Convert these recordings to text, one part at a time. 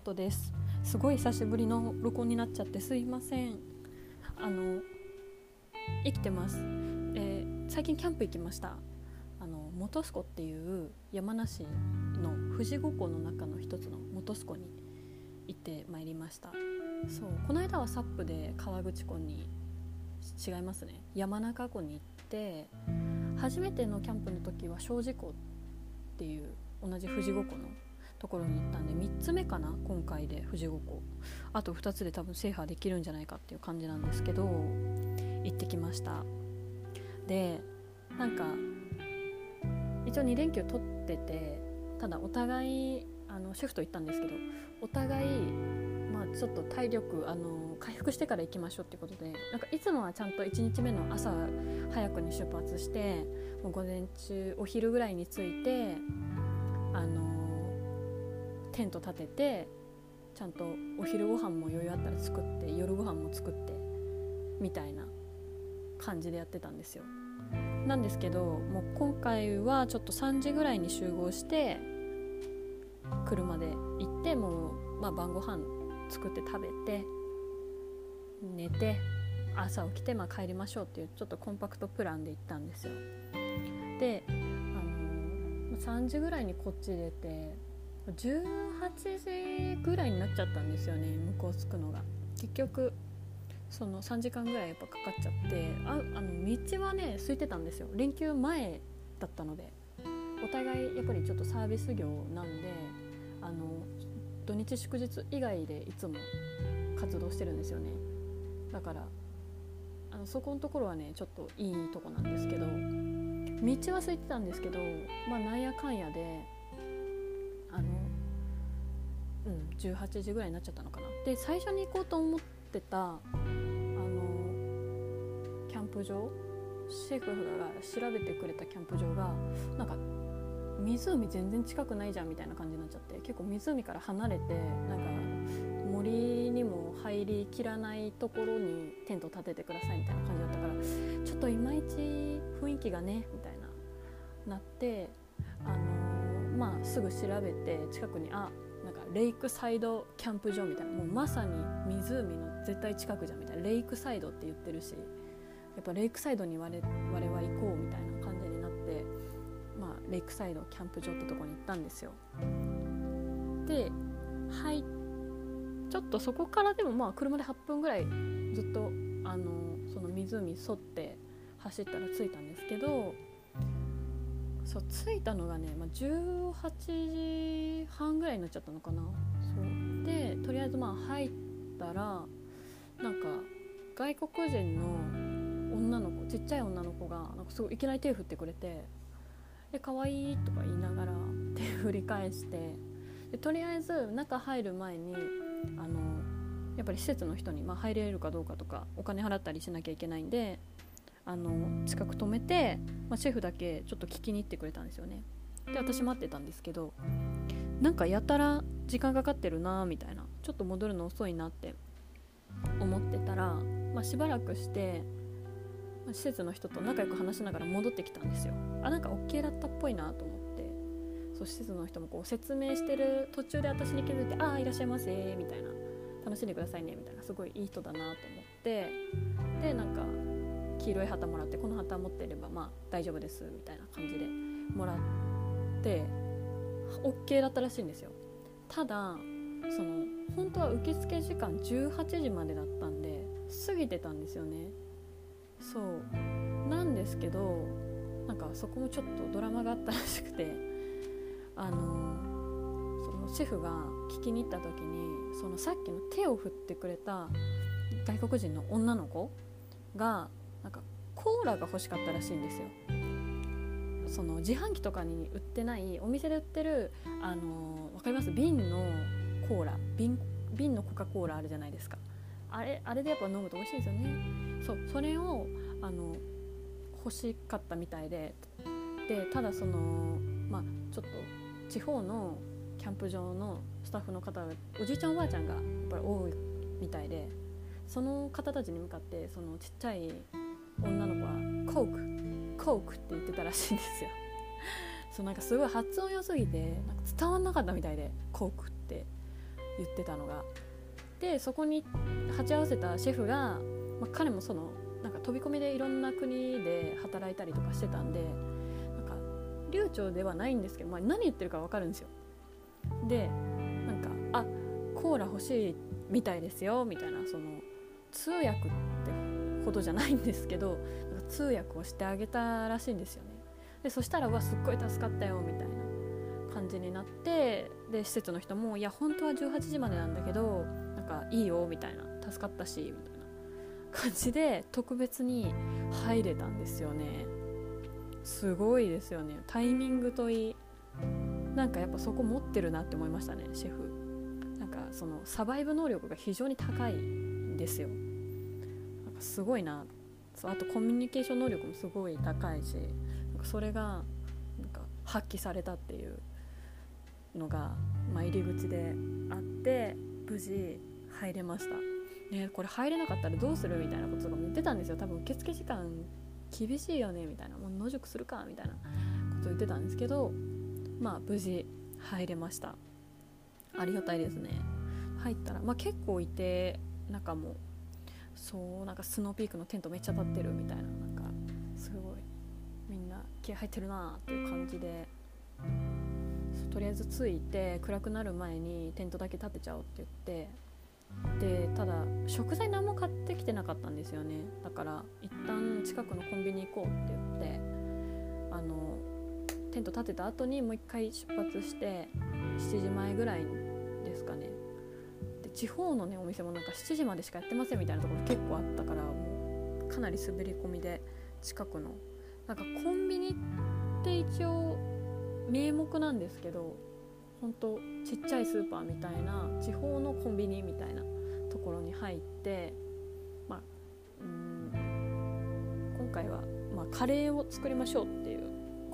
ことです。すごい久しぶりの録音になっちゃってすいません。あの生きてます、えー、最近キャンプ行きました。あの本栖湖っていう山梨の富士五湖の中の一つの本栖湖に行ってまいりました。そうこの間はサップで河口湖に違いますね。山中湖に行って初めてのキャンプの時は庄司湖っていう同じ富士五湖のところに行ったんで3つ目かな今回で富士五湖あと2つで多分制覇できるんじゃないかっていう感じなんですけど行ってきました。でなんか一応2連休取っててただお互いあのシェフと行ったんですけどお互いまあちょっと体力あの回復してから行きましょうってことでなんかいつもはちゃんと1日目の朝早くに出発してもう午前中お昼ぐらいに着いてあのテント立ててちゃんとお昼ご飯も余裕あったら作って夜ご飯も作ってみたいな感じでやってたんですよ。なんですけどもう今回はちょっと3時ぐらいに集合して車で行ってもう、まあ、晩ご飯作って食べて寝て朝起きてまあ帰りましょうっていうちょっとコンパクトプランで行ったんですよ。であの3時ぐらいにこっち出て18時ぐらいになっちゃったんですよね向こう着くのが。結局その3時間ぐらいやっぱかかっちゃってああの道はね空いてたんですよ。連休前だったので。お互いやっぱりちょっとサービス業なんであの土日祝日以外でいつも活動してるんですよね。だからあのそこのところはねちょっといいとこなんですけど道は空いてたんですけどまあなんやかんやで18時ぐらいになっちゃったのかな。で最初に行こうと思ってたあのキャンプ場シェフが調べてくれたキャンプ場がなんか湖全然近くないじゃんみたいな感じになっちゃって結構湖から離れてなんか森にも入りきらないところにテント立ててくださいみたいな感じだったからちょっといまいち雰囲気がねみたいななってあのー、まあすぐ調べて近くにあレイクサイドキャンプ場みたいなもうまさに湖の絶対近くじゃんみたいなレイクサイドって言ってるしやっぱレイクサイドに我々は行こうみたいな感じになってまあレイクサイドキャンプ場ってとこに行ったんですよ。で入ってちょっとそこからでもまあ車で8分ぐらいずっとあのその湖沿って走ったら着いたんですけどそう着いたのがね、まあ、18時半ぐらいになっちゃったのかな。そう。でとりあえずまあ入ったらなんか外国人の女の子ちっちゃい女の子がなんかすごいいきなり手振ってくれて「で可愛いとか言いながら 手振り返してでとりあえず中入る前にあのやっぱり施設の人に、まあ、入れるかどうかとかお金払ったりしなきゃいけないんであの近く止めて、まあ、シェフだけちょっと聞きに行ってくれたんですよね。で私待ってたんですけどなんかやたら時間かかってるなみたいなちょっと戻るの遅いなって思ってたら、まあ、しばらくして施設の人と仲良く話しながら戻ってきたんですよ。あなんか OK だったっぽいなと思ってそう施設の人もこう説明してる途中で私に気づいて「ああいらっしゃいませ」みたいな「楽しんでくださいね」みたいなすごいいい人だなと思ってでなんか黄色い旗もらってこの旗持ってればまあ大丈夫ですみたいな感じでもらって OK だったらしいんですよ。ただその本当は受付時間18時までだったんで過ぎてたんですよね。そう。なんですけどなんかそこもちょっとドラマがあったらしくてあのそのシェフが聞きに行った時にそのさっきの手を振ってくれた外国人の女の子がなんかコーラが欲しかったらしいんですよ。その自販機とかに売ってないお店で売ってるあの分かります？瓶のコーラ。瓶瓶のコカ・コーラあるじゃないですか。あれあれでやっぱ飲むと美味しいんですよね。そうそれをあの欲しかったみたいで。でただそのまあちょっと地方のキャンプ場のスタッフの方おじいちゃんおばあちゃんがやっぱり多いみたいで。その方たちに向かってそのちっちゃい女の子は「コークコーク」って言ってたらしいんですよ。そうなんかすごい発音良すぎてなんか伝わんなかったみたいで「コーク」って言ってたのが。でそこに鉢合わせたシェフが、まあ、彼もそのなんか飛び込みでいろんな国で働いたりとかしてたんでなんか流暢ではないんですけど、まあ、何言ってるか分かるんですよ。でなんか「あコーラ欲しいみたいですよ」みたいなその通訳ってほどじゃないんですけどなんか通訳をしてあげたらしいんですよね。でそしたら「うわすっごい助かったよ」みたいな感じになってで施設の人も「いや本当は18時までなんだけどなんかいいよ」みたいな「助かったし」みたいな感じで特別に入れたんですよね。すごいですよね。タイミングといいなんかやっぱそこ持ってるなって思いましたねシェフ。なんかそのサバイブ能力が非常に高いんですよ。すごいな。そうあとコミュニケーション能力もすごい高いしなんかそれがなんか発揮されたっていうのが、まあ、入り口であって無事入れました。ねこれ入れなかったらどうするみたいなこととかも言ってたんですよ。多分受付時間厳しいよねみたいな。もう野宿するかみたいなこと言ってたんですけどまあ無事入れました。ありがたいですね。入ったら、まあ、結構いて中もそうなんかスノーピークのテントめっちゃ立ってるみたいななんかすごいみんな気合入ってるなっていう感じで。とりあえず着いて暗くなる前にテントだけ立てちゃおうって言ってでただ食材何も買ってきてなかったんですよね。だから一旦近くのコンビニ行こうって言ってあのテント立てた後にもう一回出発して7時前ぐらいですかね。地方のねお店もなんか7時までしかやってませんみたいなところ結構あったからもうかなり滑り込みで近くの。なんかコンビニって一応名目なんですけど本当ちっちゃいスーパーみたいな地方のコンビニみたいなところに入ってまあうん今回は、まあ、カレーを作りましょうっていう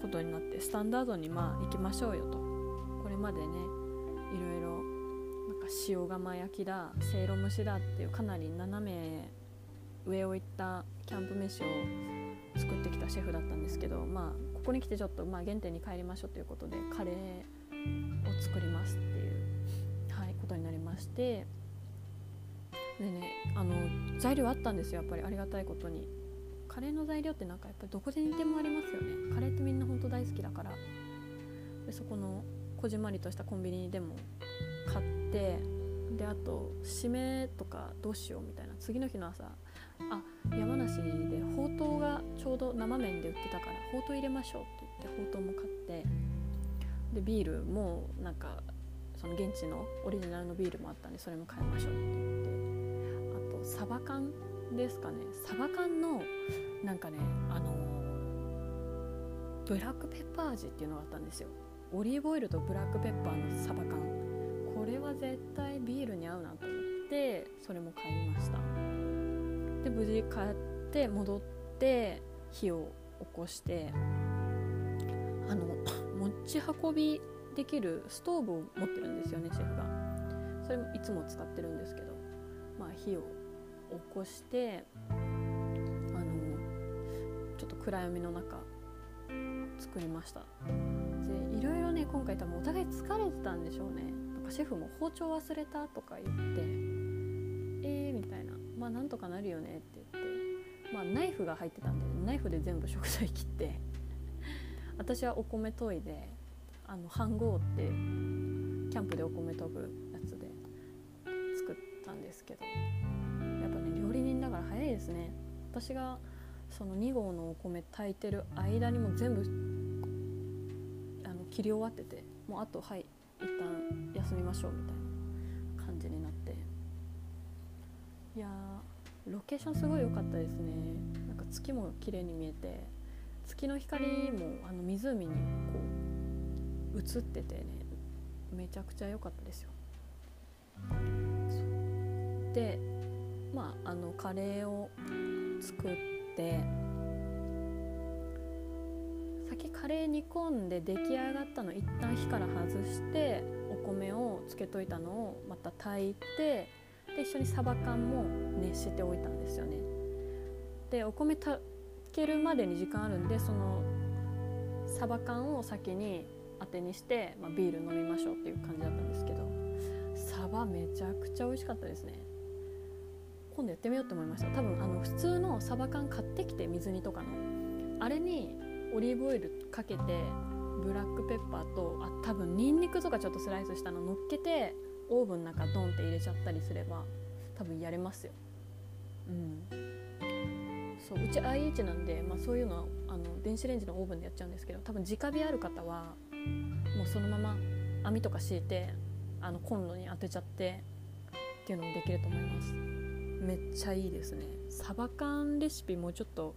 ことになってスタンダードにまあ行きましょうよと。これまでねいろいろか塩釜焼きだせいろ蒸しだっていうかなり斜め上を行ったキャンプ飯を作ってきたシェフだったんですけどまあここに来てちょっとまあ原点に帰りましょうということでカレーを作りますっていう、はい、ことになりましてでねあの材料あったんですよやっぱりありがたいことに。カレーの材料ってなんかやっぱりどこでにでもありますよね。カレーってみんな本当大好きだから。でそこのこじんまりとしたコンビニでも買ってであと締めとかどうしようみたいな次の日の朝あ山梨でほうとうがちょうど生麺で売ってたからほうとう入れましょうって言ってほうとうも買ってでビールもなんかその現地のオリジナルのビールもあったんでそれも買いましょうって言ってあとサバ缶ですかね。サバ缶のなんかねあのブラックペッパー味っていうのがあったんですよ。オリーブオイルとブラックペッパーのサバ缶。これは絶対ビールに合うなと思ってそれも買いました。で無事帰って戻って火を起こしてあの持ち運びできるストーブを持ってるんですよねシェフが。それもいつも使ってるんですけど。まあ火を起こしてあのちょっと暗闇の中作りました。いろいろね今回多分お互い疲れてたんでしょうね。なんかシェフも包丁忘れたとか言ってえーみたいな。まあなんとかなるよねって言って。まあナイフが入ってたんでナイフで全部食材切って。私はお米研いであの飯盒ってキャンプでお米研ぐやつで作ったんですけど。やっぱね料理人だから早いですね。私がその2合のお米炊いてる間にも全部切り終わっててもうあとはい一旦休みましょうみたいな感じになって。いやロケーションすごい良かったですね。なんか月も綺麗に見えて月の光もあの湖にこう映っててねめちゃくちゃ良かったですよ。でまああのカレーを作ってカレー煮込んで出来上がったの一旦火から外してお米をつけといたのをまた炊いてで一緒にサバ缶も熱しておいたんですよね。でお米たけるまでに時間あるんでそのサバ缶を先に当てにして、まあ、ビール飲みましょうっていう感じだったんですけどサバめちゃくちゃ美味しかったですね。今度やってみようと思いました。多分あの普通のサバ缶買ってきて水煮とかの。あれにオリーブオイルかけてブラックペッパーとあ多分ニンニクとかちょっとスライスしたの乗っけてオーブンの中ドンって入れちゃったりすれば多分やれますよ。うん。そううち IH なんで、まあ、そういうのはあの電子レンジのオーブンでやっちゃうんですけど多分直火ある方はもうそのまま網とか敷いてあのコンロに当てちゃってっていうのもできると思います。めっちゃいいですね。サバ缶レシピもうちょっと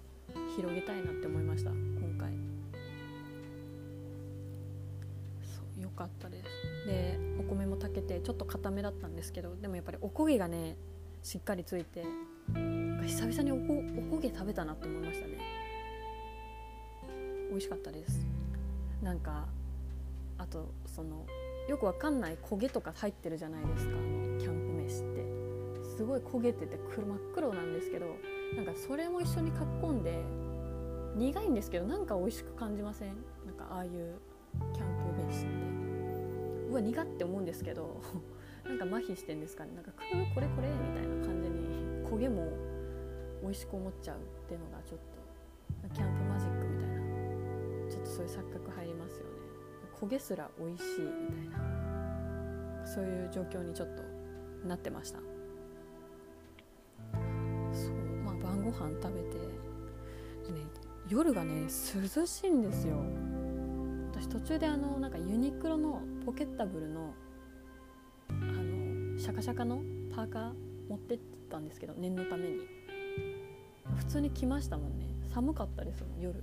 広げたいなって思いました。かったです。でお米も炊けてちょっと固めだったんですけどでもやっぱりおこげがねしっかりついて久々におこおこげ食べたなって思いましたね。美味しかったです。なんかあとそのよくわかんない焦げとか入ってるじゃないですか。あのキャンプ飯って。すごい焦げてて真っ黒なんですけどなんかそれも一緒にかっこんで苦いんですけどなんか美味しく感じません？なんかああいうキャンプ飯って。うわ苦って思うんですけど なんか麻痺してんですかね。なんかくーこれこれみたいな感じに焦げも美味しく思っちゃうっていうのがちょっとキャンプマジックみたいなちょっとそういう錯覚入りますよね。焦げすら美味しいみたいなそういう状況にちょっとなってました。そうまあ晩ご飯食べてね夜がね涼しいんですよ。途中であのなんかユニクロのポケッタブルのあのシャカシャカのパーカー持ってったんですけど念のために。普通に来ましたもんね。寒かったですもん夜、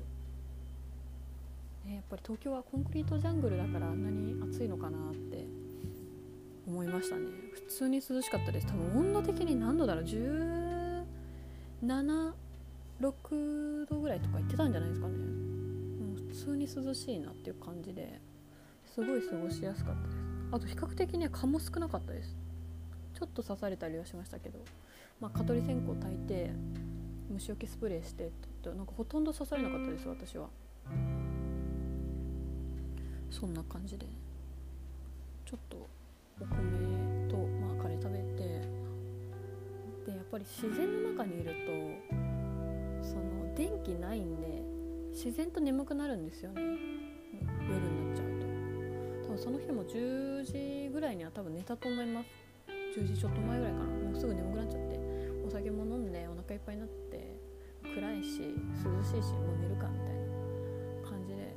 ね、やっぱり東京はコンクリートジャングルだからあんなに暑いのかなって。思いましたね。普通に涼しかったです。多分温度的に何度だろう。176度ぐらいとか言ってたんじゃないですかね、通に涼しいなっていう感じですごい過ごしやすかったです。あと比較的ね蚊も少なかったです。ちょっと刺されたりはしましたけど、まあ、蚊取り線香炊いて虫除けスプレーしてってなんかほとんど刺されなかったです私は。そんな感じで。ちょっとお米と、まあ、カレー食べてでやっぱり自然の中にいるとその電気ないんで自然と眠くなるんですよね。夜になっちゃうと。多分その日も10時ぐらいには多分寝たと思います。10時ちょっと前ぐらいかな。もうすぐ眠くなっちゃって。お酒も飲んでお腹いっぱいになって暗いし涼しいしもう寝るかみたいな感じで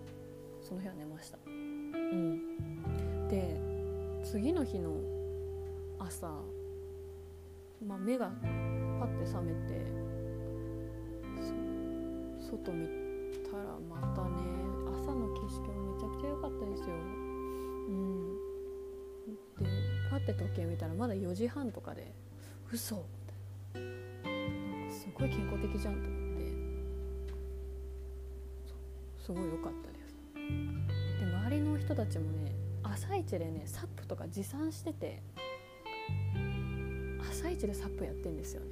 その日は寝ました。うん。で次の日の朝、まあ、目がパッて覚めて外見たらまたね朝の景色もめちゃくちゃ良かったですよ。うん、でパッて時計見たらまだ4時半とかで嘘みたいななんかすごい健康的じゃんと思ってすごい良かったです。で周りの人たちもね朝一でねサップとか持参してて朝一でサップやってんですよね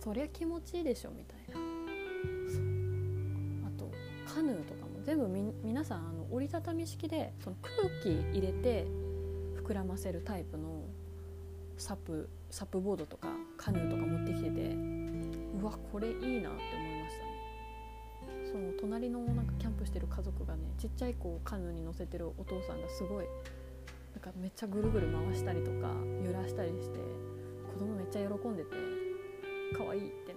そりゃ気持ちいいでしょみたいなヌーとかも全部み皆さんあの折りたたみ式でその空気入れて膨らませるタイプのサップサップボードとかカヌーとか持ってきててうわこれいいなって思いましたね。その隣のなんかキャンプしてる家族がねちっちゃい子をカヌーに乗せてるお父さんがすごいなんかめっちゃぐるぐる回したりとか揺らしたりして子供めっちゃ喜んでて可愛いって。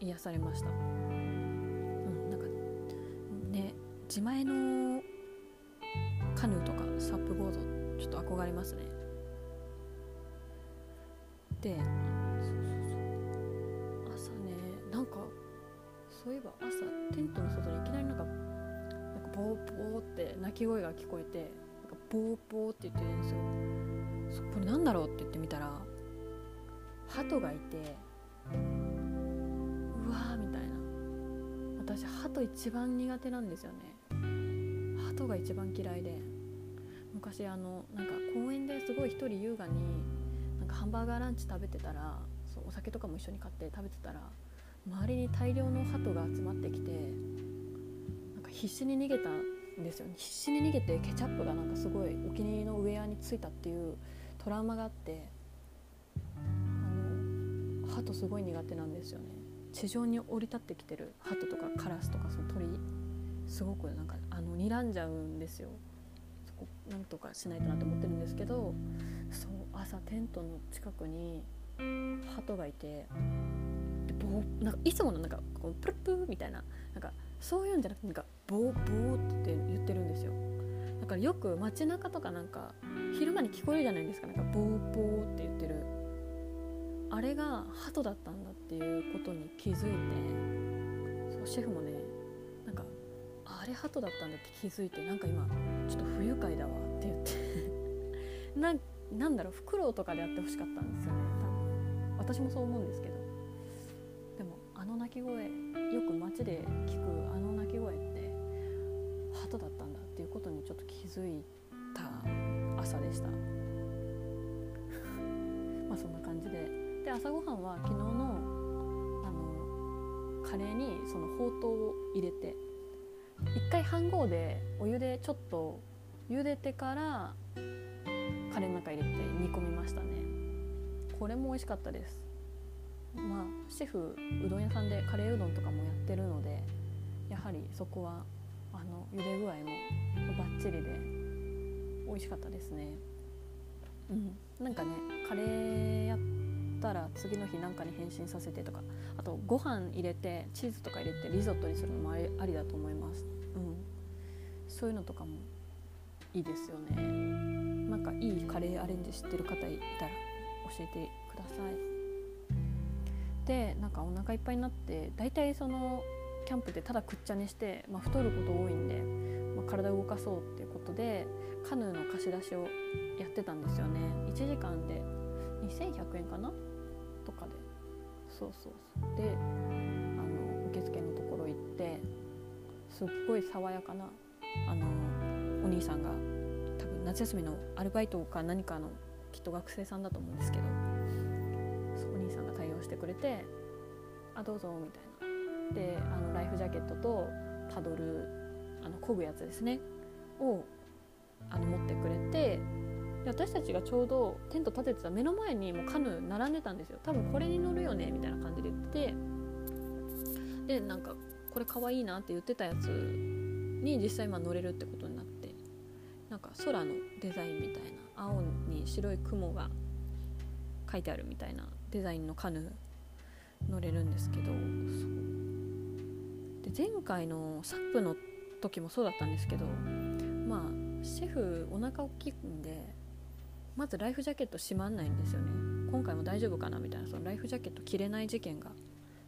癒されました。うんなんかね自前のカヌーとかサップボードちょっと憧れますね。で朝ねなんかそういえば朝テントの外にいきなりなんかなんかボーボーって鳴き声が聞こえてなんかボーボーって言ってるんですよ。これなんだろうって言ってみたら鳩がいてうわーみたいな。私鳩一番苦手なんですよね。鳩が一番嫌いで。昔あのなんか公園ですごい一人優雅になんかハンバーガーランチ食べてたらそうお酒とかも一緒に買って食べてたら周りに大量の鳩が集まってきてなんか必死に逃げたんですよね。必死に逃げてケチャップがなんかすごいお気に入りのウェアについたっていうトラウマがあってあの鳩すごい苦手なんですよね。地上に降り立ってきてる鳩とかカラスとかその鳥すごくなんかあの睨んじゃうんですよ。そこなんとかしないとなと思ってるんですけどそう朝テントの近くに鳩がいてでボーなんかいつものなんかこうプルプーみたいななんかそういうんじゃなくてなんかボーボーって言ってるんですよ。だからよく街中とかなんか昼間に聞こえるじゃないですかなんかボーボーって言ってる。あれが鳩だったんだ。っていうことに気づいてそうシェフもねなんかあれ鳩だったんだって気づいてなんか今ちょっと不愉快だわって言って。ななんだろうフクロウとかでやってほしかったんですよね多分。私もそう思うんですけど。でもあの鳴き声よく街で聞くあの鳴き声って鳩だったんだっていうことにちょっと気づいた朝でした。まあそんな感じで。で朝ごはんは昨日のあのカレーにそのほうとうを入れて一回飯盒でお湯でちょっと茹でてからカレーの中入れて煮込みましたね。これも美味しかったです。まあシェフうどん屋さんでカレーうどんとかもやってるのでやはりそこはあの茹で具合もバッチリで美味しかったですね。うん。なんかねカレーやったら次の日なんかに変身させてとかあとご飯入れてチーズとか入れてリゾットにするのもありありだと思います。うん。そういうのとかもいいですよね。なんかいいカレーアレンジ知ってる方いたら教えてください。でなんかお腹いっぱいになって大体そのキャンプでただくっちゃにして、まあ、太ること多いんで、まあ、体を動かそうっていうことでカヌーの貸し出しをやってたんですよね。1時間で2100円かな？そうそうそうであの受付のところ行ってすっごい爽やかなあのお兄さんが多分夏休みのアルバイトか何かのきっと学生さんだと思うんですけどお兄さんが対応してくれて「あどうぞ」みたいな。であのライフジャケットとパドルあの漕ぐやつですねをあの持ってくれてで私たちがちょうどテント立ててた目の前にもうカヌー並んでたんですよ。多分これに乗るよねみたいな感じで言ってて。でなんかこれかわいいなって言ってたやつに実際ま乗れるってことになって。なんか空のデザインみたいな青に白い雲が書いてあるみたいなデザインのカヌー乗れるんですけど。で前回のサップの時もそうだったんですけど。まあシェフお腹大きいんでまずライフジャケット閉まんないんですよね。今回も大丈夫かなみたいなそのライフジャケット着れない事件が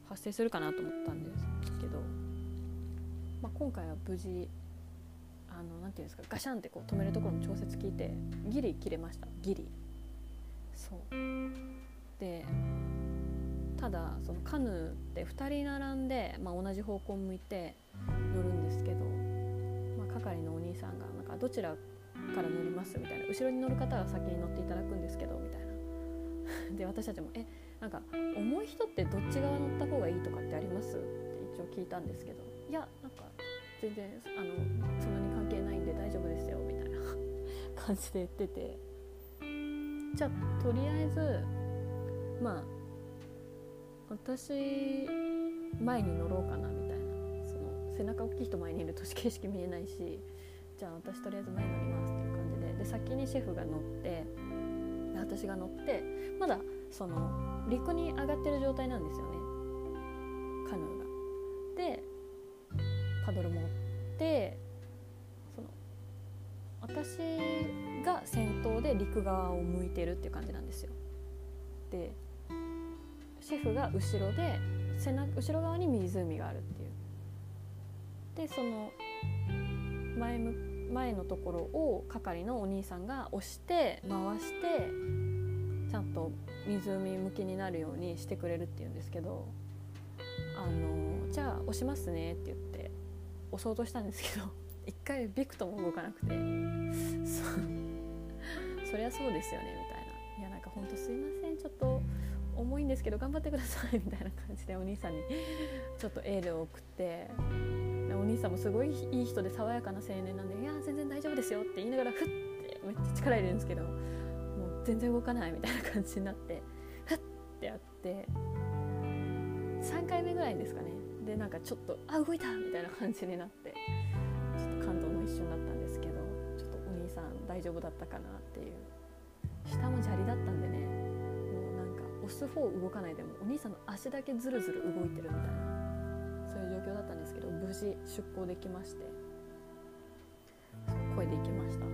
発生するかなと思ったんですけど、まあ、今回は無事あのなんていうんですかガシャンってこう止めるところの調節聞いてギリ切れました。ギリ。そう。でただそのカヌーって2人並んで、まあ、同じ方向向いて乗るんですけど、まあ、係のお兄さんがなんかどちらから乗りますみたいな。後ろに乗る方は先に乗っていただくんですけどみたいな。で私たちも「えなんか重い人ってどっち側乗った方がいいとかってあります?」って一応聞いたんですけど「いやなんか全然あのそんなに関係ないんで大丈夫ですよ」みたいな。感じで言ってて。じゃあとりあえずまあ私前に乗ろうかなみたいな。その背中大きい人前にいると景色見えないし。じゃあ私とりあえず前に乗りますってで先にシェフが乗って私が乗ってまだその陸に上がってる状態なんですよねカヌーが。でパドル持ってその私が先頭で陸側を向いてるっていう感じなんですよ。でシェフが後ろで背中後ろ側に湖があるっていうでその前む前のところを係のお兄さんが押して回してちゃんと湖向きになるようにしてくれるっていうんですけどあのじゃあ押しますねって言って押そうとしたんですけど 一回ビクとも動かなくてそそりゃそうですよねみたいな。いやなんかほんとすいませんちょっと重いんですけど頑張ってくださいみたいな感じでお兄さんにちょっとエールを送って兄さんもすごいいい人で爽やかな青年なんで「いや全然大丈夫ですよ」って言いながらふってめっちゃ力入れるんですけどもう全然動かないみたいな感じになってふってやって3回目ぐらいですかねでなんかちょっと「あ動いた!」みたいな感じになってちょっと感動の一瞬だったんですけどちょっとお兄さん大丈夫だったかなっていう下も砂利だったんでねもうなんか押す方動かないでもお兄さんの足だけずるずる動いてるみたいなですけど無事出航できまして声で行きました。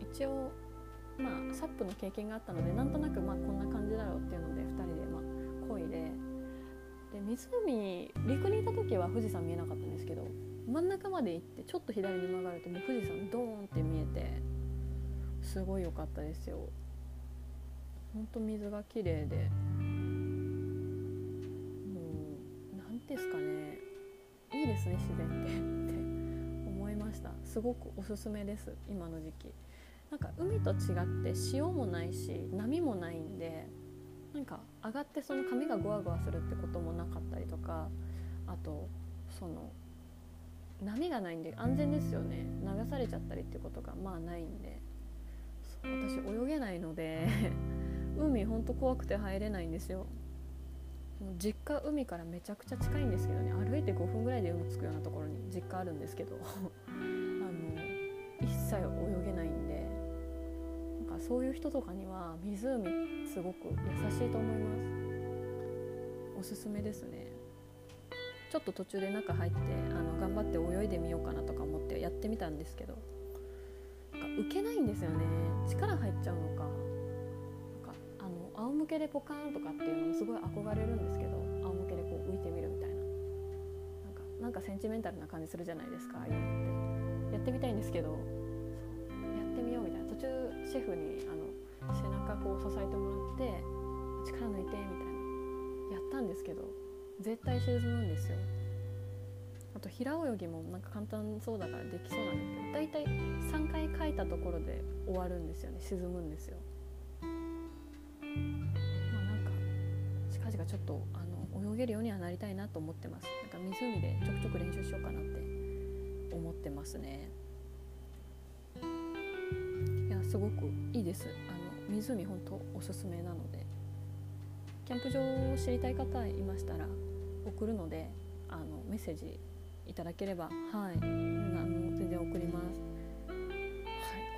一応まあサップの経験があったのでなんとなくまあこんな感じだろうっていうので2人でまあ漕いで。で湖陸にいた時は富士山見えなかったんですけど真ん中まで行ってちょっと左に曲がるともう富士山ドーンって見えてすごい良かったですよ。ほんと水が綺麗で。ですかね。いいですね自然って。って思いました。すごくおすすめです今の時期。なんか海と違って潮もないし波もないんでなんか上がってその髪がゴワゴワするってこともなかったりとかあとその波がないんで安全ですよね。流されちゃったりってことがまあないんで。私泳げないので 海ほんと怖くて入れないんですよ実家海からめちゃくちゃ近いんですけどね歩いて5分ぐらいで海着くようなところに実家あるんですけどあの一切泳げないんでなんかそういう人とかには湖すごく優しいと思います。おすすめですね。ちょっと途中で中入ってあの頑張って泳いでみようかなとか思ってやってみたんですけどなんか浮けないんですよね。力入っちゃうのか。仰向けでポカーンとかっていうのもすごい憧れるんですけど仰向けでこう浮いてみるみたいな。なんかなんかセンチメンタルな感じするじゃないですかああいうのって。やってみたいんですけどやってみようみたいな。途中シェフにあの背中こう支えてもらって力抜いてみたいな。やったんですけど絶対沈むんですよ。あと平泳ぎもなんか簡単そうだからできそうなんですけど大体3回書いたところで終わるんですよね。沈むんですよ。ちょっとあの泳げるようにはなりたいなと思ってます。なんか湖でちょくちょく練習しようかなって思ってますね。いやすごくいいです。あの湖本当おすすめなので。キャンプ場を知りたい方いましたら送るのであのメッセージいただければはい。あの全然送ります。はい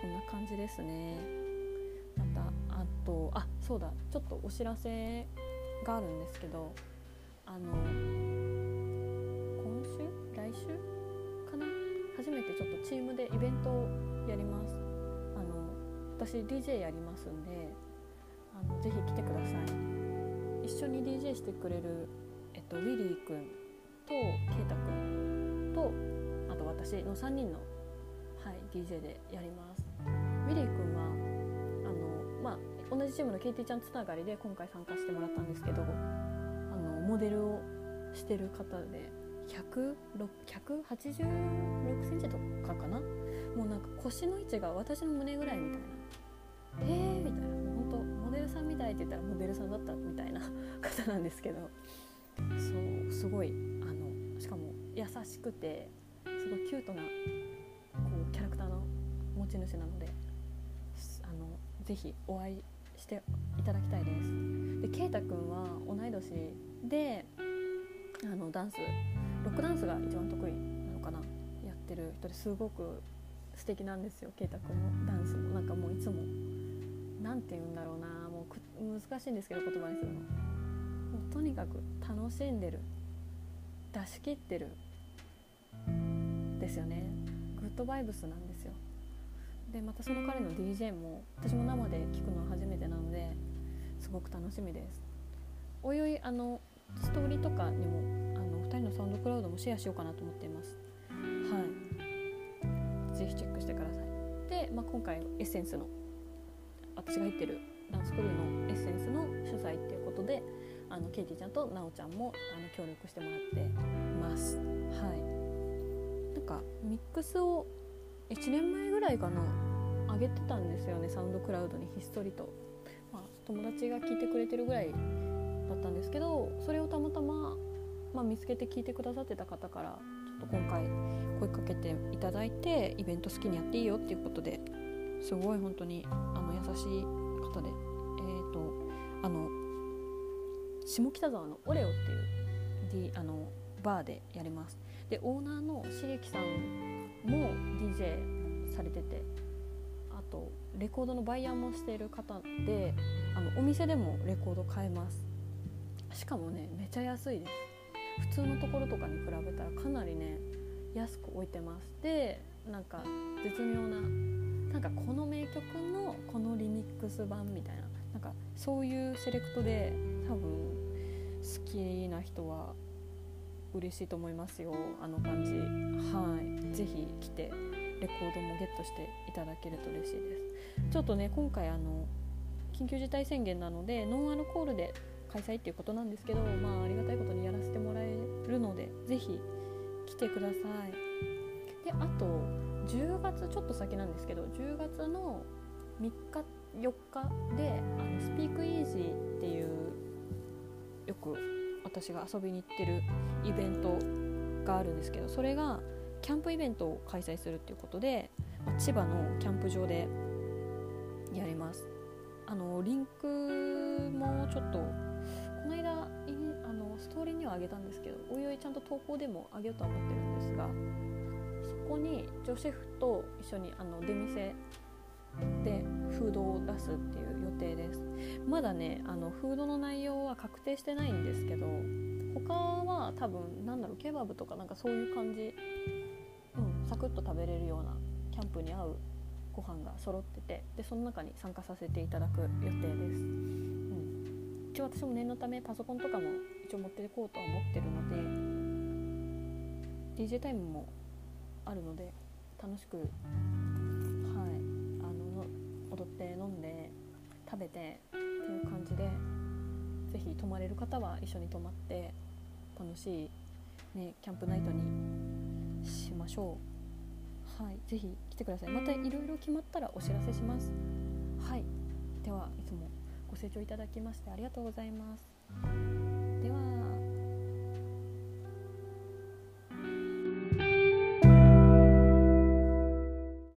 こんな感じですね。またあとあそうだ。ちょっとお知らせがあるんですけどあの今週？来週かな？初めてちょっとチームでイベントをやります。あの私 DJ やりますんであのぜひ来てください。一緒に DJ してくれる、えっと、ウィリーくんとケイタくんとあと私の3人の、はい、DJ でやります。ウィリーくんは、同じチームのケイティちゃんつながりで今回参加してもらったんですけどあのモデルをしてる方で186センチとかかな？もうなんか腰の位置が私の胸ぐらいみたいな。えーみたいな。本当モデルさんみたいって言ったらモデルさんだったみたいな 方なんですけど。そうすごいあのしかも優しくてすごいキュートなこうキャラクターの持ち主なのであのぜひお会いしていただきたいです。でケイタくんは同い年であのダンスロックダンスが一番得意なのかな？やってる人ですごく素敵なんですよケイタくんのダンスも。なんかもういつも何て言うんだろうな？もう難しいんですけど言葉にするの。もうとにかく楽しんでる。出し切ってる。ですよね。グッドバイブスなんですよ。でまたその彼の DJ も私も生で聞くのは初めてなのですごく楽しみです。おいおいあのストーリーとかにもあの2人のサウンドクラウドもシェアしようかなと思っています。はい。ぜひチェックしてください。で、まあ、今回エッセンスの私が入ってるダンスクルーのエッセンスの主催っていうことであのケイティちゃんとナオちゃんもあの協力してもらってます。はい。なんかミックスを1年前ぐらいかな。上げてたんですよねサウンドクラウドにひっそりと、まあ、友達が聞いてくれてるぐらいだったんですけどそれをたまたままあ、見つけて聞いてくださってた方からちょっと今回声かけていただいてイベント好きにやっていいよっていうことですごい本当にあの優しい方でえっ、ー、とあの下北沢のオレオっていう、あのバーでやります。でオーナーの茂樹さんも DJ されててあとレコードのバイヤーもしている方であのお店でもレコード買えます。しかもねめちゃ安いです。普通のところとかに比べたらかなりね安く置いてます。でなんか絶妙ななんかこの名曲のこのリミックス版みたいななんかそういうセレクトで多分好きな人は嬉しいと思いますよ。あの感じ。はい。是非来てレコードもゲットしていただけると嬉しいです。ちょっとね今回あの緊急事態宣言なのでノンアルコールで開催っていうことなんですけどまあありがたいことにやらせてもらえるので是非来てください。であと10月ちょっと先なんですけど10月の3日4日であのスピークイージーっていうよく私が遊びに行ってるイベントがあるんですけどそれがキャンプイベントを開催するっていうことで、ま千葉のキャンプ場でやります。あのリンクもちょっとこの間あのストーリーにはあげたんですけどおいおいちゃんと投稿でもあげようとは思ってるんですがそこにジョシェフと一緒にあの出店でフードを出すっていう予定です。まだねあのフードの内容は確定してないんですけど他は多分なんだろうケバブとかなんかそういう感じ、うん、サクッと食べれるようなキャンプに合うご飯が揃っててでその中に参加させていただく予定です。うん。一応私も念のためパソコンとかも一応持っていこうとは思ってるので DJ タイムもあるので楽しくって飲んで食べてっていう感じで是非泊まれる方は一緒に泊まって楽しい、ね、キャンプナイトにしましょう。はい是非来てください。またいろいろ決まったらお知らせします。はい。ではいつもご清聴いただきましてありがとうございます。